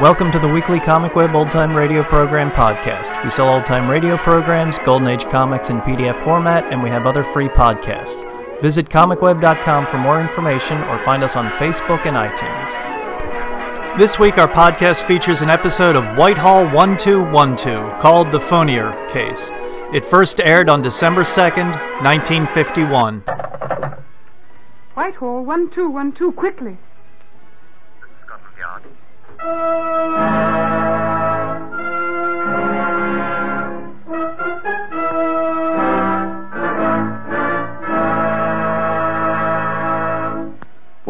Welcome to the weekly Comic Web Old Time Radio Program podcast. We sell old time radio programs, Golden Age comics in PDF format, and we have other free podcasts. Visit comicweb.com for more information or find us on Facebook and iTunes. This week, our podcast features an episode of Whitehall 1212 called The Fournier Case. It first aired on December 2nd, 1951. Whitehall, one, two, one, two, quickly. Scotland Yard.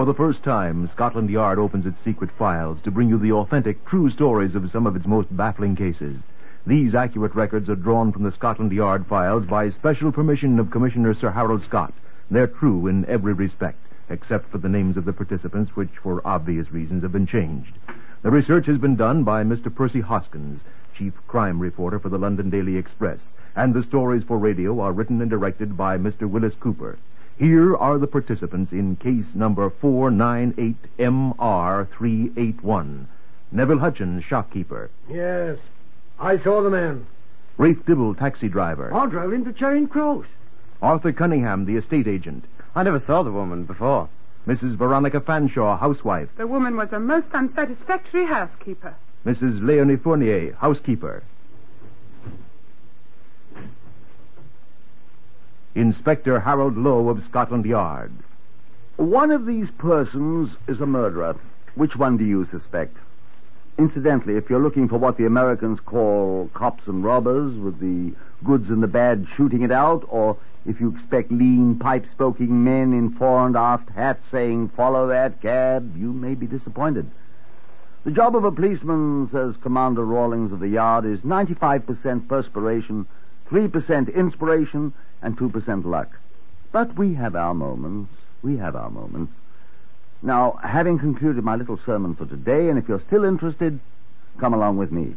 The first time, Scotland Yard opens its secret files to bring you the authentic, true stories of some of its most baffling cases. These accurate records are drawn from the Scotland Yard files by special permission of Commissioner Sir Harold Scott. They're true in every respect, except for the names of the participants, which, for obvious reasons, have been changed. The research has been done by Mr. Percy Hoskins, chief crime reporter for the London Daily Express, and the stories for radio are written and directed by Mr. Willis Cooper. Here are the participants in case number 498MR381. Neville Hutchins, shopkeeper. Yes, I saw the man. Rafe Dibble, taxi driver. I drove him to Charing Cross. Arthur Cunningham, the estate agent. I never saw the woman before. Mrs. Veronica Fanshawe, housewife. The woman was a most unsatisfactory housekeeper. Mrs. Leonie Fournier, housekeeper. Inspector Harold Lowe of Scotland Yard. One of these persons is a murderer. Which one do you suspect? Incidentally, if you're looking for what the Americans call cops and robbers, with the goods and the bad shooting it out, or if you expect lean, pipe-smoking men in fore and aft hats saying, follow that cab, you may be disappointed. The job of a policeman, says Commander Rawlings of the Yard, is 95% perspiration, 3% inspiration, and 2% luck. But we have our moments. We have our moments. Now, having concluded my little sermon for today, and if you're still interested, come along with me.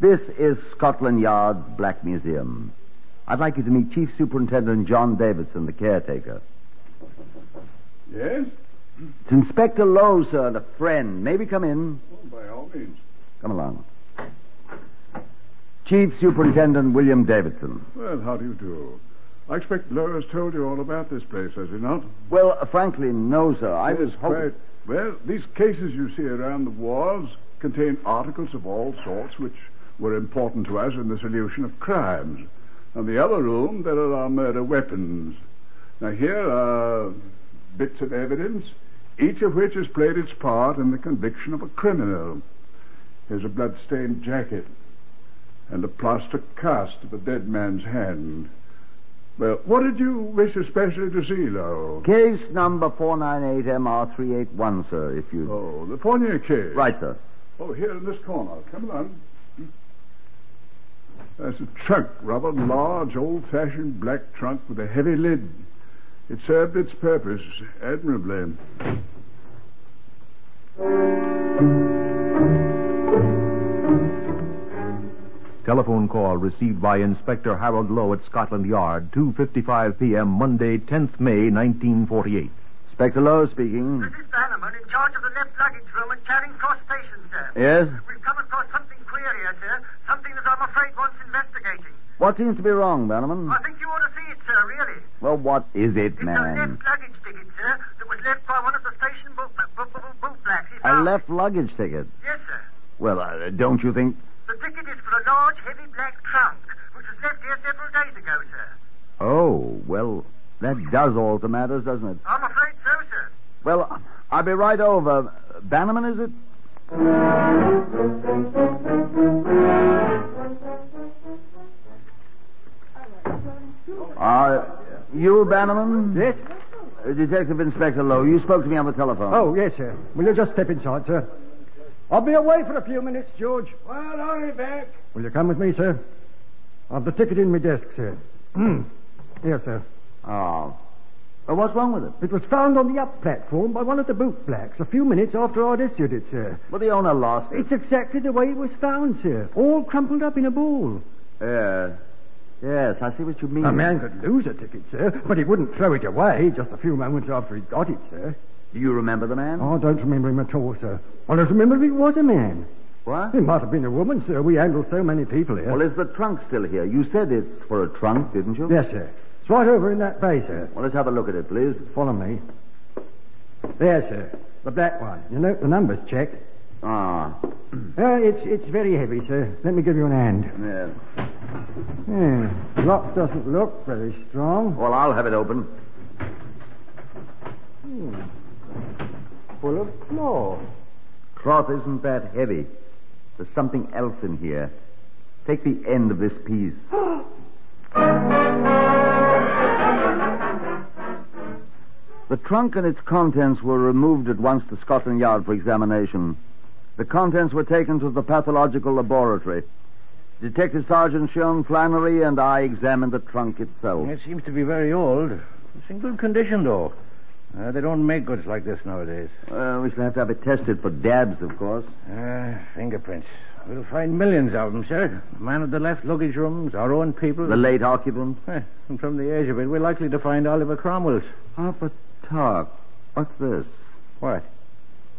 This is Scotland Yard's Black Museum. I'd like you to meet Chief Superintendent John Davidson, the caretaker. Yes? It's Inspector Lowe, sir, and a friend. Maybe come in. Oh, by all means. Come along. Chief Superintendent William Davidson. Well, how do you do? I expect has told you all about this place, has he not? Well, uh, frankly, no, sir. I was hoping. quite. Well, these cases you see around the walls contain articles of all sorts which were important to us in the solution of crimes. In the other room, there are our murder weapons. Now, here are bits of evidence, each of which has played its part in the conviction of a criminal. Here's a blood-stained jacket and a plaster cast of a dead man's hand. Well, what did you wish especially to see, Lowe? Case number 498MR381, sir, if you. Oh, the Fournier case. Right, sir. Oh, here in this corner. Come along. That's a trunk, rather large, old-fashioned black trunk with a heavy lid. It served its purpose admirably. Telephone call received by Inspector Harold Lowe at Scotland Yard, 2.55 p.m., Monday, 10th May, 1948. Inspector Lowe speaking. This is Bannerman in charge of the left luggage room at Charing Cross Station, sir. Yes? We've come across something queer here, sir. Something that I'm afraid wants investigating. What seems to be wrong, Bannerman? I think you ought to see it, sir, really. Well, what is it, It's a left luggage ticket, sir, that was left by one of the station boot, boot, boot, boot blacks. He A left luggage ticket. Yes, sir. Well, uh, don't you think. The ticket is for a large, heavy black trunk, which was left here several days ago, sir. Oh, well, that does alter matters, doesn't it? I'm afraid so, sir. Well, I'll be right over. Bannerman, is it? Uh, you, Bannerman? Yes? Uh, Detective Inspector Lowe, you spoke to me on the telephone. Oh, yes, sir. Will you just step inside, sir? I'll be away for a few minutes, George. Well, hurry back. Will you come with me, sir? I've the ticket in my desk, sir. Hmm. Here, sir. Oh. Well, what's wrong with it? It was found on the up platform by one of the boot blacks a few minutes after I'd issued it, sir. Well, the owner lost it. It's exactly the way it was found, sir. All crumpled up in a ball. Yeah. Yes, I see what you mean. A man could lose a ticket, sir, but he wouldn't throw it away just a few moments after he got it, sir. Do you remember the man? Oh, I don't remember him at all, sir. I don't remember if he was a man. What? It might have been a woman, sir. We handle so many people here. Well, is the trunk still here? You said it's for a trunk, didn't you? Yes, sir. It's right over in that bay, sir. Well, let's have a look at it, please. Follow me. There, sir. The black one. You know, the number's checked. Ah, Uh, it's it's very heavy, sir. Let me give you an hand. yeah. Yeah. The lock doesn't look very strong. Well, I'll have it open. Full of cloth. Cloth isn't that heavy. There's something else in here. Take the end of this piece. the trunk and its contents were removed at once to Scotland Yard for examination. The contents were taken to the pathological laboratory. Detective Sergeant Sean Flannery and I examined the trunk itself. It seems to be very old. It's in good condition, though. Uh, they don't make goods like this nowadays. Well, we shall have to have it tested for dabs, of course. Uh, fingerprints. We'll find millions of them, sir. The man at the left luggage rooms, our own people. The late occupant. Eh, and from the age of it, we're likely to find Oliver Cromwell's. Half a talk. What's this? What?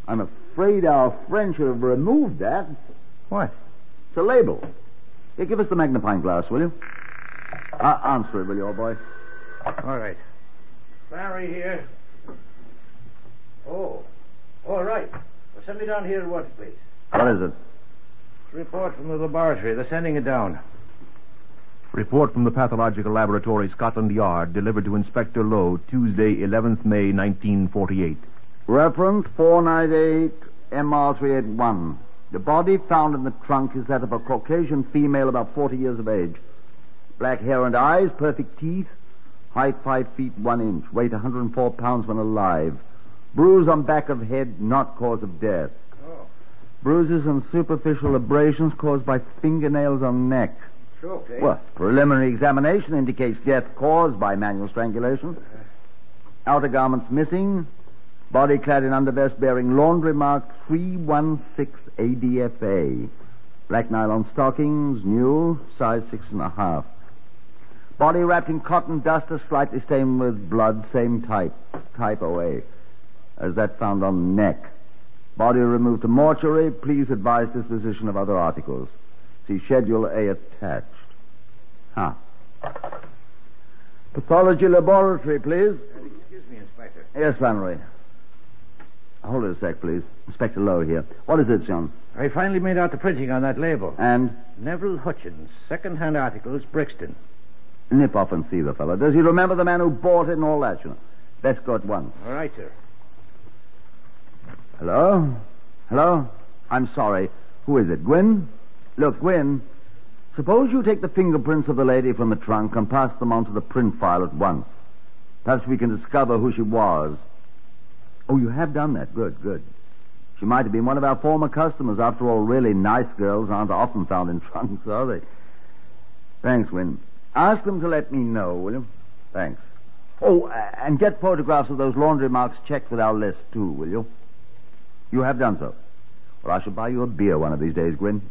I'm afraid our friend should have removed that. What? It's a label. Here, give us the magnifying glass, will you? Uh, answer it, will you, old boy? All right. Barry here. Oh. All right. Well, send me down here at once, please. What is it? Report from the laboratory. They're sending it down. Report from the Pathological Laboratory, Scotland Yard, delivered to Inspector Lowe, Tuesday, 11th May, 1948. Reference 498 MR381. The body found in the trunk is that of a Caucasian female about 40 years of age. Black hair and eyes, perfect teeth, height 5 feet 1 inch, weight 104 pounds when alive. Bruise on back of head, not cause of death. Bruises and superficial abrasions caused by fingernails on neck. Choked, eh? Well, preliminary examination indicates death caused by manual strangulation. Outer garments missing. Body clad in undervest bearing laundry mark 316 ADFA. Black nylon stockings, new, size six and a half. Body wrapped in cotton duster, slightly stained with blood, same type, type OA, as that found on neck. Body removed to mortuary. Please advise disposition of other articles. See Schedule A attached. Huh. Pathology laboratory, please. Excuse me, Inspector. Yes, Flannery. Hold it a sec, please. Inspector Lowe here. What is it, John? I finally made out the printing on that label. And Neville Hutchins, second-hand articles, Brixton. nip off and see the fellow. Does he remember the man who bought it and all that, you know? Let's go at once. All right, sir. Hello? Hello? I'm sorry. Who is it? Gwyn? Look, Gwyn, suppose you take the fingerprints of the lady from the trunk and pass them on to the print file at once. Perhaps we can discover who she was. Oh, you have done that. Good, good. She might have been one of our former customers. After all, really nice girls aren't often found in trunks, are they? Thanks, Win. Ask them to let me know, will you? Thanks. Oh, and get photographs of those laundry marks checked with our list, too, will you? You have done so. Well, I shall buy you a beer one of these days, Gwyn.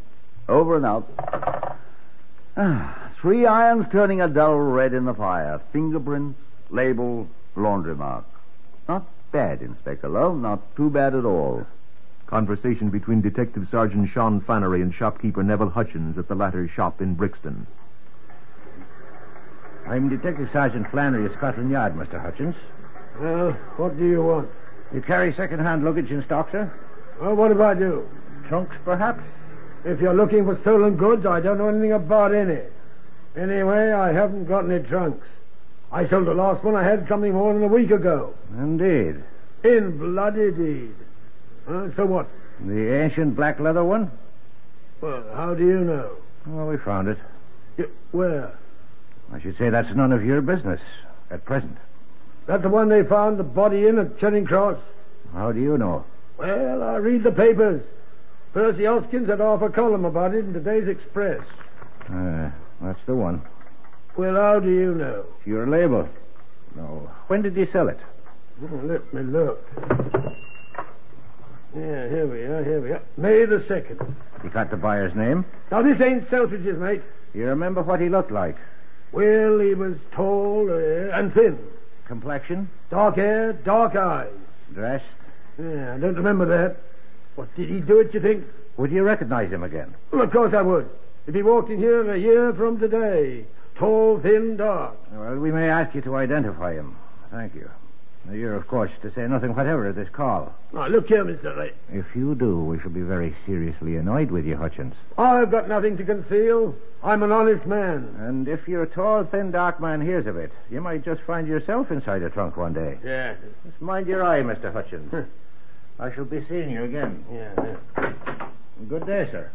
Over and out. Ah, three irons turning a dull red in the fire. Fingerprints, label, laundry mark. Not bad, Inspector Lowe. Not too bad at all. Conversation between Detective Sergeant Sean Flannery and shopkeeper Neville Hutchins at the latter's shop in Brixton. I'm Detective Sergeant Flannery of Scotland Yard, Mr. Hutchins. Well, what do you want? You carry second-hand luggage in stock, sir? Well, what I do? Trunks, perhaps? If you're looking for stolen goods, I don't know anything about any. Anyway, I haven't got any trunks. I sold the last one I had something more than a week ago. Indeed. In bloody deed. Huh? So what? The ancient black leather one? Well, how do you know? Well, we found it. Y- Where? I should say that's none of your business at present. That the one they found the body in at Charing Cross? How do you know? Well, I read the papers. Percy Hoskins had half a column about it in today's Express. Uh, that's the one. Well, how do you know? Your label. No. When did you sell it? Oh, let me look. Yeah, here we are, here we are. May the 2nd. You got the buyer's name? Now, this ain't Selfridge's, mate. You remember what he looked like? Well, he was tall uh, and thin. Complexion? Dark hair, dark eyes. Dressed? Yeah, I don't remember that. What, did he do it, you think? Would you recognize him again? Well, of course I would. If he walked in here a year from today. Tall, thin, dark. Well, we may ask you to identify him. Thank you. Now, You're, of course, to say nothing whatever of this call. Now, look here, Mr. Ray. If you do, we shall be very seriously annoyed with you, Hutchins. I've got nothing to conceal. I'm an honest man. And if your tall, thin, dark man hears of it, you might just find yourself inside a trunk one day. Yeah. Just mind your eye, Mr. Hutchins. I shall be seeing you again. Yeah, yeah. Good day, sir.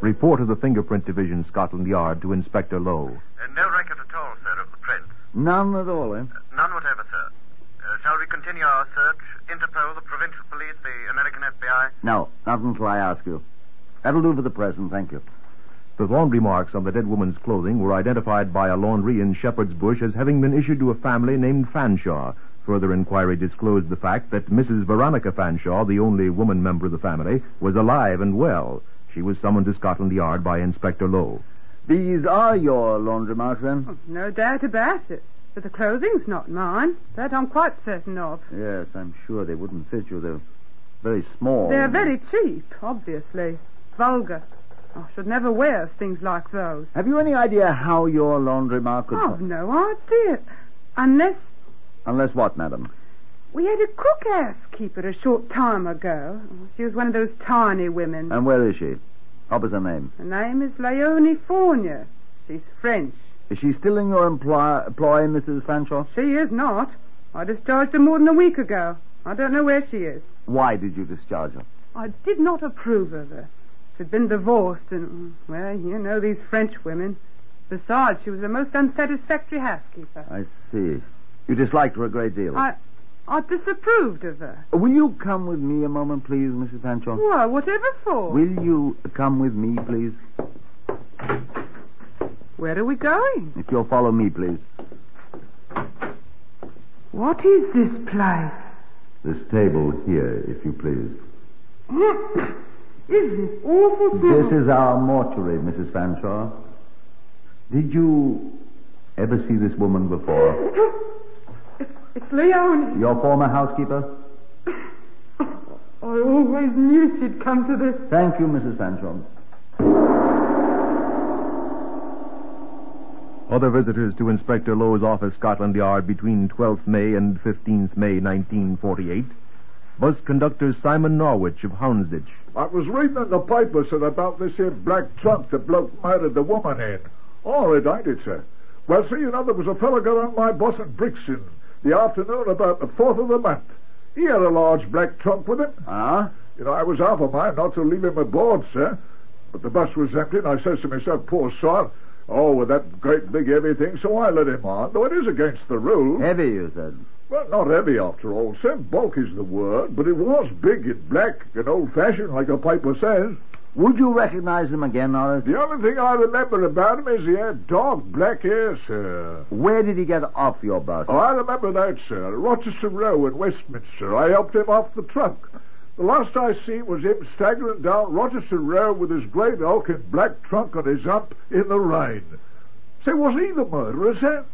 Report of the Fingerprint Division, Scotland Yard, to Inspector Lowe. Uh, no record at all, sir, of the prints. None at all, eh? None whatever, sir. Uh, shall we continue our search? Interpol, the provincial police, the American FBI? No, not until I ask you. That'll do for the present, thank you. The laundry marks on the dead woman's clothing were identified by a laundry in Shepherd's Bush as having been issued to a family named Fanshawe. Further inquiry disclosed the fact that Mrs. Veronica Fanshawe, the only woman member of the family, was alive and well. She was summoned to Scotland Yard by Inspector Lowe. These are your laundry marks, then? Oh, no doubt about it. But the clothing's not mine. That I'm quite certain of. Yes, I'm sure they wouldn't fit you. They're very small. They're very cheap, obviously. Vulgar. I should never wear things like those. Have you any idea how your laundry mark could... I've no idea. Unless Unless what, madam? we had a cook housekeeper a short time ago. She was one of those tiny women. And where is she? What was her name? Her name is Leonie Fournier. She's French. Is she still in your employ, employ Mrs. Fanshawe? She is not. I discharged her more than a week ago. I don't know where she is. Why did you discharge her? I did not approve of her. She'd been divorced and, well, you know these French women. Besides, she was a most unsatisfactory housekeeper. I see. You disliked her a great deal. I, I disapproved of her. Will you come with me a moment, please, Mrs. Fanshawe? Why, whatever for? Will you come with me, please? Where are we going? If you'll follow me, please. What is this place? This table here, if you please. Is this awful thing? This is our mortuary, Mrs. Fanshawe. Did you ever see this woman before? It's, Leone. Your former housekeeper? I always knew she'd come to this. Thank you, Mrs. Fanshawe. Other visitors to Inspector Lowe's office, Scotland Yard, between 12th May and 15th May 1948. Bus conductor Simon Norwich of Houndsditch. I was reading in the paper, sir, about this here black trunk the bloke murdered the woman in. All right, ain't it, sir? Well, see, you know, there was a fellow got on my bus at Brixton the afternoon about the 4th of the month. He had a large black trunk with him. Ah? You know, I was half a mind not to leave him aboard, sir. But the bus was empty, and I says to myself, poor sod, oh, with that great big heavy thing, so I let him on, though it is against the rules. Heavy, you said. Well, not heavy after all, sir. Bulk is the word, but it was big and black and old-fashioned, like the paper says. Would you recognize him again, Norris? The only thing I remember about him is he had dark black hair, sir. Where did he get off your bus? Oh, I remember that, sir. Rochester Row in Westminster. I helped him off the truck. The last I see was him staggering down Rochester Row with his great hulking black trunk on his hump in the rain. Say, was he the murderer, sir?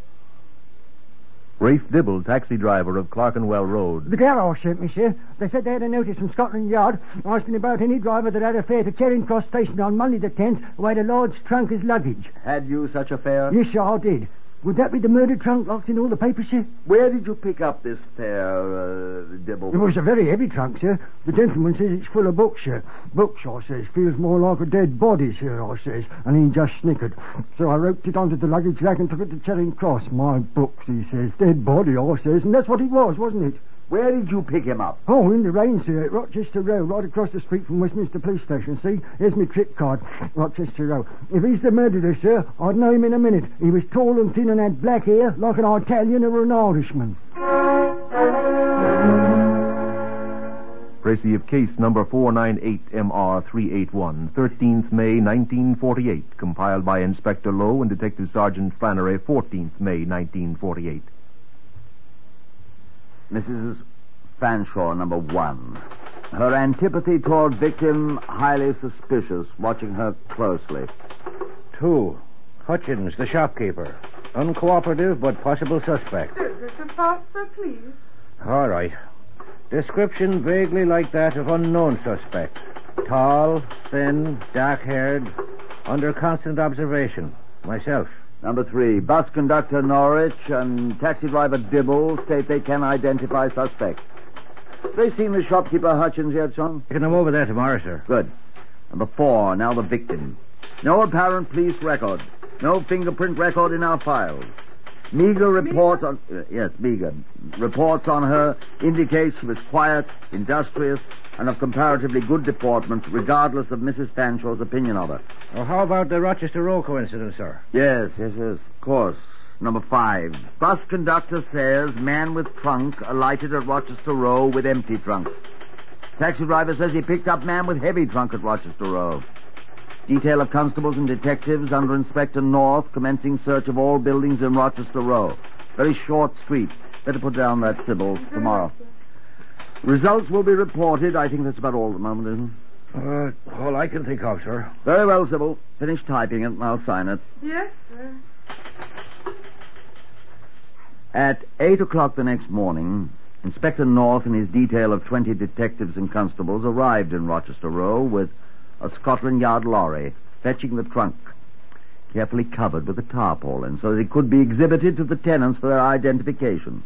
Rafe Dibble, taxi driver of Clerkenwell Road. The garage sent me, sir. They said they had a notice from Scotland Yard asking about any driver that had a fare to Charing Cross Station on Monday the 10th who had a large trunk as luggage. Had you such a fare? Yes, sir, I did. Would that be the murder trunk locked in all the papers, sir? Where did you pick up this fare, uh, Dibble? It was a very heavy trunk, sir. The gentleman says it's full of books, sir. Books, I says, feels more like a dead body, sir, I says. And he just snickered. So I roped it onto the luggage rack and took it to Charing Cross. My books, he says. Dead body, I says. And that's what it was, wasn't it? Where did you pick him up? Oh, in the rain, sir, at Rochester Row, right across the street from Westminster Police Station. See, here's my trip card, Rochester Row. If he's the murderer, sir, I'd know him in a minute. He was tall and thin and had black hair, like an Italian or an Irishman. Tracy of case number 498MR381, 13th May 1948, compiled by Inspector Lowe and Detective Sergeant Flannery, 14th May 1948. Mrs. Fanshawe, number one. Her antipathy toward victim highly suspicious, watching her closely. Two. Hutchins, the shopkeeper. Uncooperative, but possible suspect. Mr. Foster, please. All right. Description vaguely like that of unknown suspect. Tall, thin, dark-haired, under constant observation. Myself. Number three, bus conductor Norwich and taxi driver Dibble state they can identify suspect. They seen the shopkeeper Hutchins yet, son? Taking them over there tomorrow, sir. Good. Number four, now the victim. No apparent police record. No fingerprint record in our files. Meager reports on uh, yes, meager reports on her indicate she was quiet, industrious, and of comparatively good deportment, regardless of Mrs. Fanshawe's opinion of her. Well, how about the Rochester Row coincidence, sir? Yes, yes, yes, of course. Number five. Bus conductor says man with trunk alighted at Rochester Row with empty trunk. Taxi driver says he picked up man with heavy trunk at Rochester Row. Detail of constables and detectives under Inspector North commencing search of all buildings in Rochester Row. Very short street. Better put down that Sybil tomorrow. Results will be reported. I think that's about all at the moment, isn't it? Uh, all I can think of, sir. Very well, Sybil. Finish typing it and I'll sign it. Yes, sir. At eight o'clock the next morning, Inspector North and his detail of 20 detectives and constables arrived in Rochester Row with a Scotland Yard lorry fetching the trunk, carefully covered with a tarpaulin so that it could be exhibited to the tenants for their identification.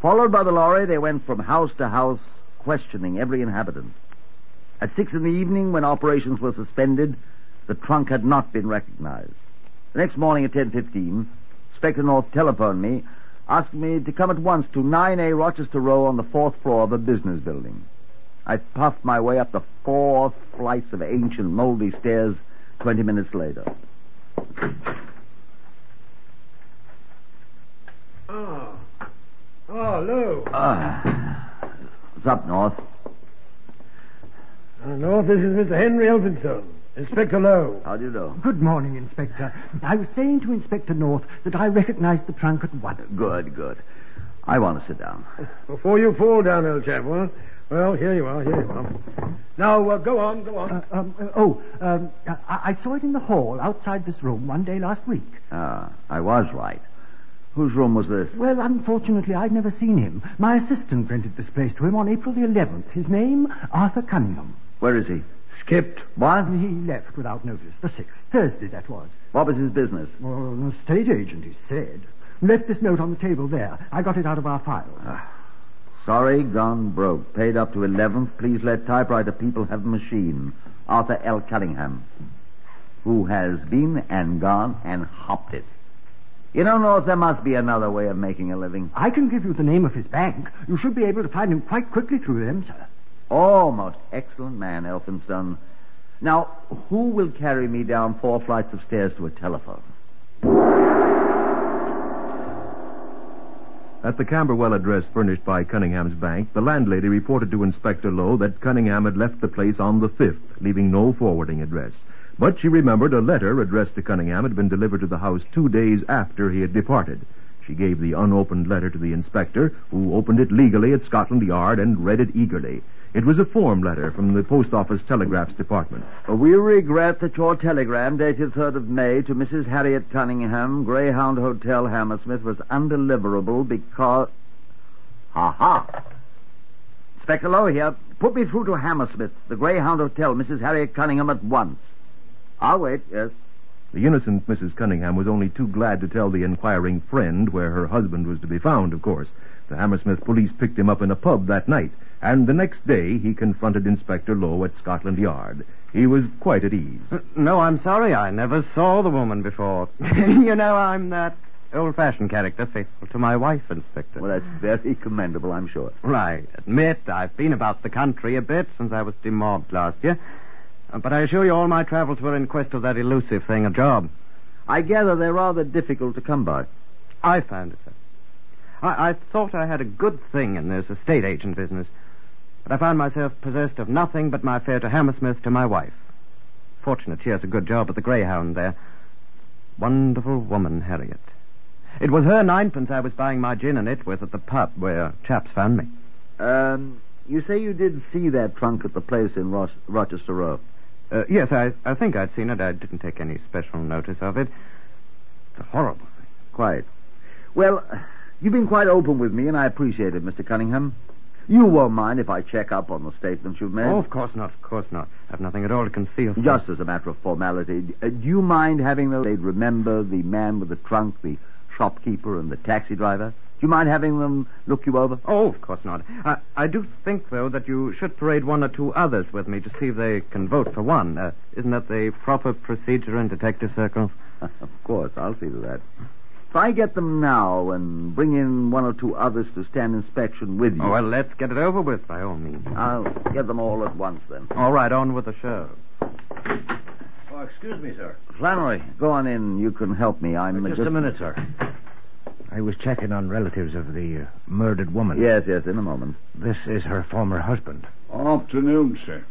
Followed by the lorry, they went from house to house, questioning every inhabitant. At six in the evening, when operations were suspended, the trunk had not been recognized. The next morning at 10.15, Inspector North telephoned me, asking me to come at once to 9A Rochester Row on the fourth floor of a business building. I puffed my way up the four flights of ancient moldy stairs 20 minutes later. Oh. Oh, Lou. Ah. What's up, North? Uh, North, this is Mr. Henry Elphinstone. Inspector Lowe. How do you do? Good morning, Inspector. I was saying to Inspector North that I recognized the trunk at once. Good, good. I want to sit down. Before you fall down, old chap, what? Well, here you are, here you are. Now, uh, go on, go on. Uh, um, uh, oh, um, I-, I saw it in the hall outside this room one day last week. Ah, I was right. Whose room was this? Well, unfortunately, I've never seen him. My assistant rented this place to him on April the 11th. His name, Arthur Cunningham. Where is he? Skipped. What? He left without notice. The 6th. Thursday, that was. What was his business? Well, an estate agent, he said. Left this note on the table there. I got it out of our file. Ah. Sorry, gone broke. Paid up to 11th. Please let typewriter people have the machine. Arthur L. Cunningham. Who has been and gone and hopped it. You don't know if there must be another way of making a living. I can give you the name of his bank. You should be able to find him quite quickly through them, sir. Oh, most excellent man, Elphinstone. Now, who will carry me down four flights of stairs to a telephone? At the Camberwell address furnished by Cunningham's bank, the landlady reported to Inspector Lowe that Cunningham had left the place on the 5th, leaving no forwarding address. But she remembered a letter addressed to Cunningham had been delivered to the house two days after he had departed. She gave the unopened letter to the inspector, who opened it legally at Scotland Yard and read it eagerly. It was a form letter from the Post Office Telegraphs Department. Uh, we regret that your telegram dated 3rd of May to Mrs. Harriet Cunningham, Greyhound Hotel, Hammersmith, was undeliverable because... Ha ha! Inspector Lowe here. Put me through to Hammersmith, the Greyhound Hotel, Mrs. Harriet Cunningham at once. I'll wait, yes. The innocent Mrs. Cunningham was only too glad to tell the inquiring friend where her husband was to be found, of course. The Hammersmith police picked him up in a pub that night, and the next day he confronted Inspector Lowe at Scotland Yard. He was quite at ease. No, I'm sorry. I never saw the woman before. you know, I'm that old-fashioned character, faithful to my wife, Inspector. Well, that's very commendable, I'm sure. Well, I admit I've been about the country a bit since I was demobbed last year. Uh, But I assure you all my travels were in quest of that elusive thing, a job. I gather they're rather difficult to come by. I found it, sir. I, I thought I had a good thing in this estate agent business, but I found myself possessed of nothing but my fare to Hammersmith to my wife. Fortunate she has a good job at the Greyhound there. Wonderful woman, Harriet. It was her ninepence I was buying my gin and it with at the pub where chaps found me. Um, you say you did see that trunk at the place in Ro- Rochester Row. Uh, yes, I, I think I'd seen it. I didn't take any special notice of it. It's a horrible thing. quite. Well, you've been quite open with me, and I appreciate it, Mr. Cunningham. You won't mind if I check up on the statements you've made? Oh, of course not, of course not. I've nothing at all to conceal. sir. Just as a matter of formality, uh, do you mind having them? They'd remember the man with the trunk, the shopkeeper, and the taxi driver. Do you mind having them look you over? Oh, of course not. I, I do think, though, that you should parade one or two others with me to see if they can vote for one. Uh, isn't that the proper procedure in detective circles? of course, I'll see to that. If I get them now and bring in one or two others to stand inspection with you, Oh, well, let's get it over with, by all means. I'll get them all at once then. All right, on with the show. Oh, excuse me, sir. Flannery, go on in. You can help me. I'm Just a minute, sir. I was checking on relatives of the uh, murdered woman. Yes, yes, in a moment. This is her former husband. Afternoon, sir.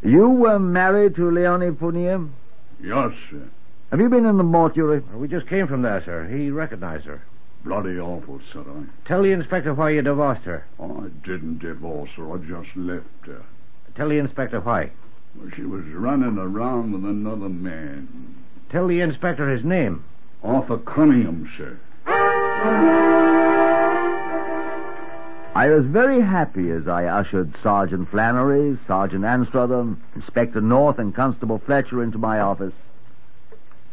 You were married to Leonie Fournier? Yes, sir. Have you been in the mortuary? Uh, we just came from there, sir. He recognized her. Bloody awful, sir. I, Tell the inspector why you divorced her. I didn't divorce her. I just left her. Tell the inspector why. Well, She was running around with another man. Tell the inspector his name. Arthur Cunningham, sir. I was very happy as I ushered Sergeant Flannery, Sergeant Anstruther, Inspector North, and Constable Fletcher into my office.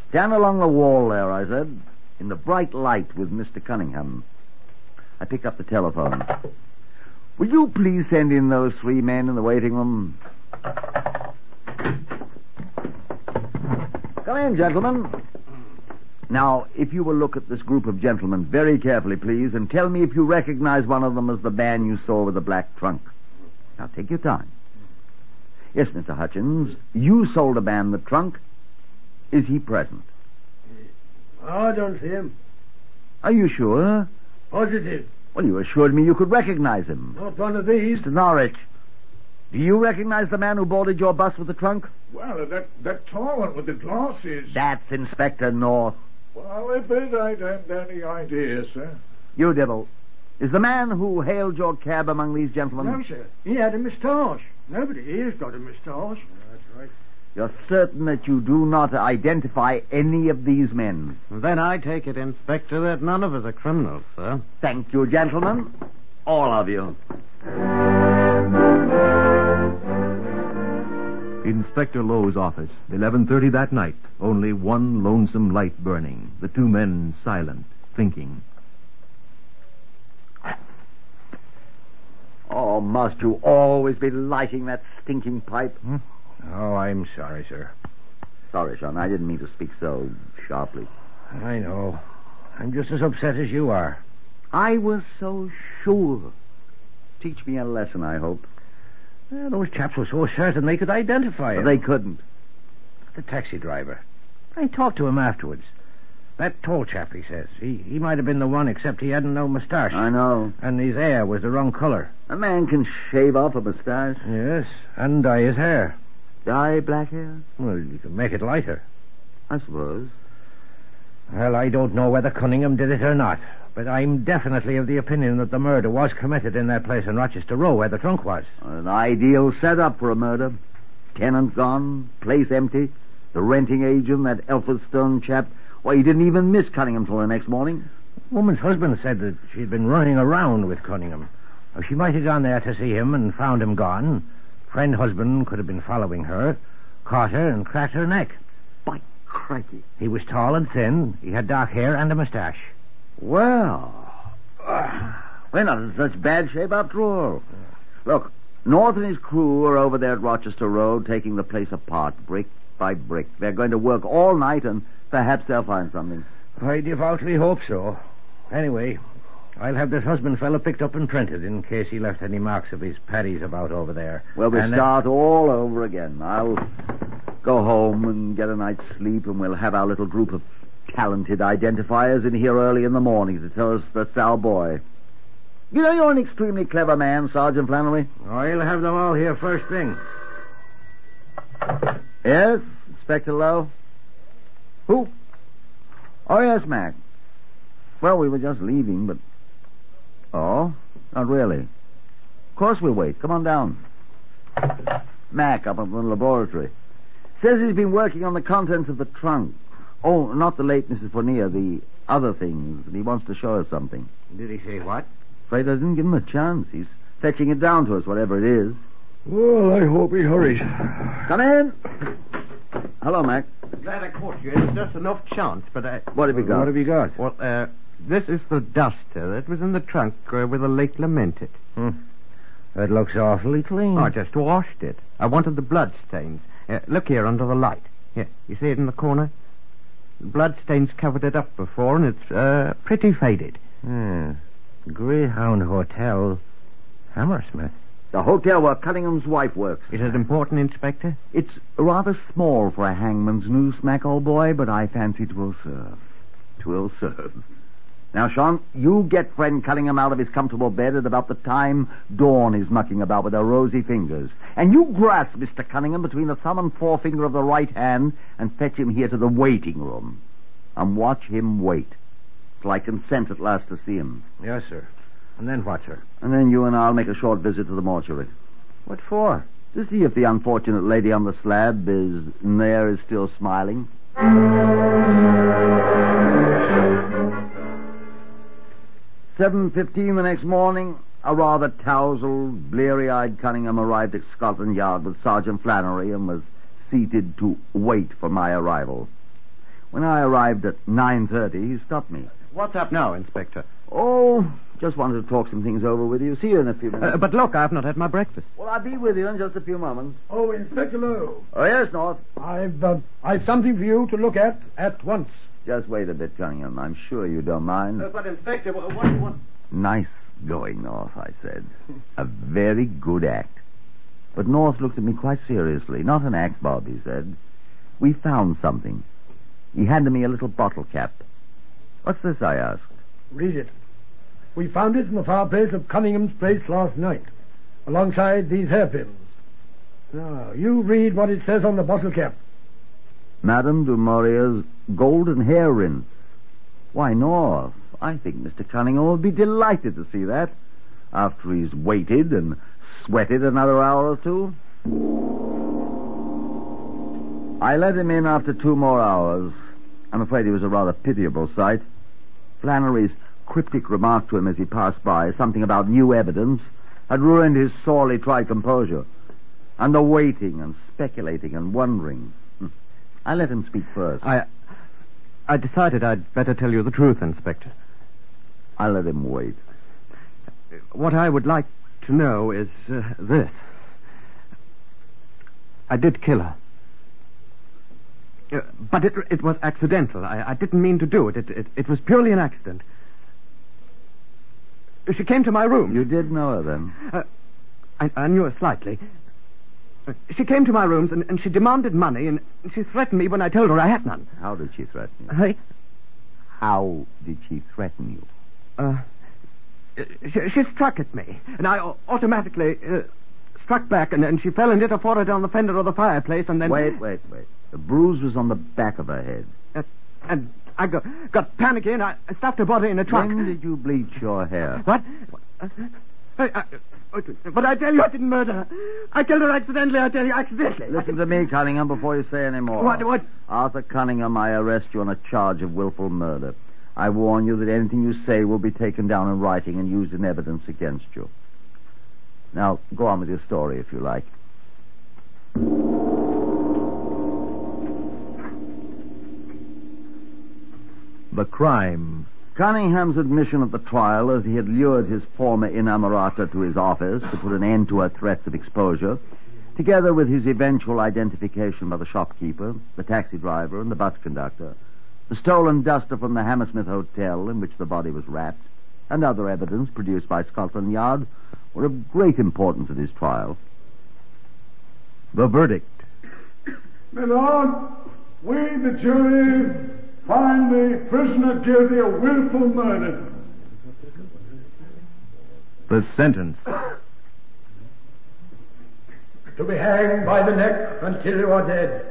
Stand along the wall there, I said, in the bright light with Mr. Cunningham. I picked up the telephone. Will you please send in those three men in the waiting room? Come in, gentlemen. Now, if you will look at this group of gentlemen very carefully, please, and tell me if you recognize one of them as the man you saw with the black trunk. Now, take your time. Yes, Mr. Hutchins, you sold a man the trunk. Is he present? I don't see him. Are you sure? Positive. Well, you assured me you could recognize him. Not one of these. Mr. Norwich, do you recognize the man who boarded your bus with the trunk? Well, that, that tall one with the glasses. That's Inspector North. Well, if it ain't haven't any idea, sir. You devil. Is the man who hailed your cab among these gentlemen? No, sir. He had a moustache. Nobody here's got a moustache. You're certain that you do not identify any of these men? Then I take it, Inspector, that none of us are criminals, sir. Thank you, gentlemen. All of you. Inspector Lowe's office, 11.30 that night. Only one lonesome light burning. The two men silent, thinking. Oh, must you always be lighting that stinking pipe? Hmm? Oh, I'm sorry, sir. Sorry, Sean. I didn't mean to speak so sharply. I know. I'm just as upset as you are. I was so sure. Teach me a lesson, I hope. Well, those chaps were so certain they could identify But him. they couldn't. The taxi driver. I talked to him afterwards. That tall chap, he says. He he might have been the one, except he hadn't no moustache. I know. And his hair was the wrong color. A man can shave off a mustache. Yes, and dye his hair. Dye black hair? Well, you can make it lighter. I suppose. Well, I don't know whether Cunningham did it or not, but I'm definitely of the opinion that the murder was committed in that place in Rochester Row where the trunk was. An ideal setup for a murder. Tenant gone, place empty. The renting agent, that Elphinstone chap. Why, he didn't even miss Cunningham till the next morning. Woman's husband said that she'd been running around with Cunningham. She might have gone there to see him and found him gone. Friend husband could have been following her, caught her and cracked her neck. By crikey. He was tall and thin. He had dark hair and a moustache. Well, uh, we're not in such bad shape after all. Look, North and his crew are over there at Rochester Row taking the place apart, brick by brick. They're going to work all night and perhaps they'll find something. I devoutly hope so. Anyway, I'll have this husband fellow picked up and printed in case he left any marks of his paddies about over there. Well, we And, uh, start all over again. I'll go home and get a night's sleep, and we'll have our little group of talented identifiers in here early in the morning to tell us that's our boy. You know, you're an extremely clever man, Sergeant Flannery. I'll have them all here first thing. Yes, Inspector Lowe? Who? Oh, yes, Mac. Well, we were just leaving, but... Oh? Not really. Of course we'll wait. Come on down. Mac up in the laboratory. Says he's been working on the contents of the trunk. Oh, not the late Mrs. Fournier, the other things, and he wants to show us something. Did he say what? Afraid I didn't give him a chance. He's fetching it down to us, whatever it is. Well, I hope he hurries. Come in. Hello, Mac. Glad I caught you. It's just enough chance, but I... What have you got? What have you got? Well, uh, this is the duster that was in the trunk uh, where the late lamented. It looks awfully clean. I just washed it. I wanted the blood stains. Uh, look here under the light. Here, you see it in the corner? The blood stains covered it up before, and it's uh, pretty faded. Hmm. Greyhound Hotel, Hammersmith. The hotel where Cunningham's wife works. Is it important, Inspector? It's rather small for a hangman's noose, Mac, old boy, but I fancy 'twill serve. 'Twill serve. Now, Sean, you get friend Cunningham out of his comfortable bed at about the time Dawn is mucking about with her rosy fingers. And you grasp Mr. Cunningham between the thumb and forefinger of the right hand and fetch him here to the waiting room. And watch him wait till I consent at last to see him. Yes, sir. And then what, sir? And then you and I'll make a short visit to the mortuary. What for? To see if the unfortunate lady on the slab is there is still smiling. Seven fifteen the next morning, a rather tousled, bleary-eyed Cunningham arrived at Scotland Yard with Sergeant Flannery and was seated to wait for my arrival. When I arrived at nine thirty, he stopped me. What's up now, Inspector? Oh, just wanted to talk some things over with you. See you in a few minutes. Uh, but look, I've not had my breakfast. well, I'll be with you in just a few moments. Oh, Inspector Lowe, Oh yes, North. I've uh, I've something for you to look at at once. Just wait a bit, Cunningham. I'm sure you don't mind. Uh, but, Inspector, what, what do you want? Nice going, North, I said. A very good act. But North looked at me quite seriously. Not an act, Bob, he said. We found something. He handed me a little bottle cap. What's this, I asked. Read it. We found it in the fireplace of Cunningham's place last night, alongside these hairpins. Now, you read what it says on the bottle cap. Madame du Maurier's golden hair rinse. Why, North, I think Mr. Cunningham will be delighted to see that. After he's waited and sweated another hour or two. I let him in after two more hours. I'm afraid he was a rather pitiable sight. Flannery's cryptic remark to him as he passed by, something about new evidence, had ruined his sorely tried composure. And the waiting and speculating and wondering. I let him speak first. I, I decided I'd better tell you the truth, Inspector. I let him wait. What I would like to know is uh, this. I did kill her. Uh, but it, it was accidental. I, I didn't mean to do it. It, it. it was purely an accident. She came to my room. You did know her then? Uh, I, I knew her slightly. She came to my rooms and, and she demanded money and she threatened me when I told her I had none. How did she threaten you? How did she threaten you? uh, she, she struck at me and I automatically uh, struck back and, and she fell and hit her forehead on the fender of the fireplace and then... Wait, wait, wait. The bruise was on the back of her head. Uh, and I got, got panicky and I stuffed her body in a trunk. When did you bleach your hair? What? Uh, I, I, but I tell you, I didn't murder her. I killed her accidentally. I tell you, accidentally. Listen to me, Cunningham, before you say any more. What? What? Arthur Cunningham, I arrest you on a charge of willful murder. I warn you that anything you say will be taken down in writing and used in evidence against you. Now, go on with your story, if you like. The crime. Cunningham's admission at the trial that he had lured his former inamorata to his office to put an end to her threats of exposure, together with his eventual identification by the shopkeeper, the taxi driver, and the bus conductor, the stolen duster from the Hammersmith Hotel in which the body was wrapped, and other evidence produced by Scotland Yard, were of great importance at his trial. The verdict. My lord, we, the jury, find the prisoner guilty of willful murder. The sentence. To be hanged by the neck until you are dead.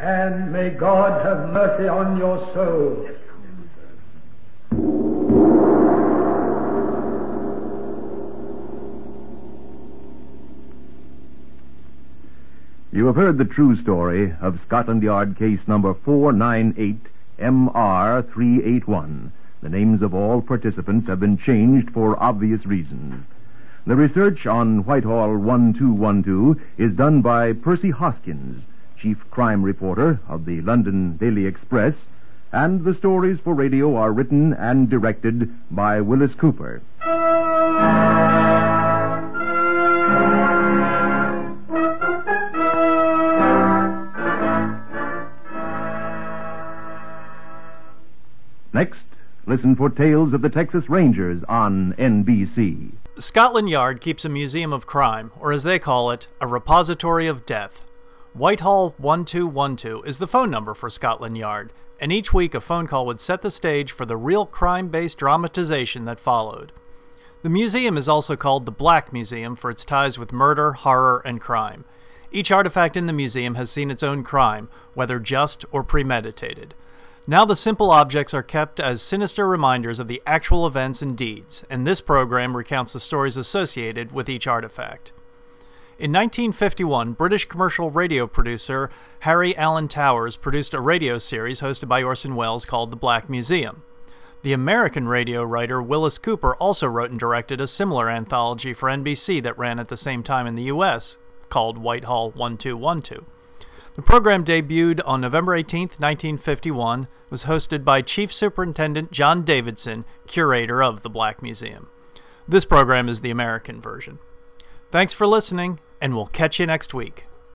And may God have mercy on your soul. You have heard the true story of Scotland Yard case number 498 MR381. The names of all participants have been changed for obvious reasons. The research on Whitehall 1212 is done by Percy Hoskins, chief crime reporter of the London Daily Express, and the stories for radio are written and directed by Willis Cooper. Next, listen for tales of the Texas Rangers on NBC. Scotland Yard keeps a museum of crime, or as they call it, a repository of death. Whitehall 1212 is the phone number for Scotland Yard, and each week a phone call would set the stage for the real crime based dramatization that followed. The museum is also called the Black Museum for its ties with murder, horror, and crime. Each artifact in the museum has seen its own crime, whether just or premeditated. Now the simple objects are kept as sinister reminders of the actual events and deeds, and this program recounts the stories associated with each artifact. In 1951, British commercial radio producer Harry Alan Towers produced a radio series hosted by Orson Welles called The Black Museum. The American radio writer Willis Cooper also wrote and directed a similar anthology for NBC that ran at the same time in the U.S., called Whitehall 1212. The program debuted on November 18, 1951, was hosted by Chief Superintendent John Davidson, curator of the Black Museum. This program is the American version. Thanks for listening, and we'll catch you next week.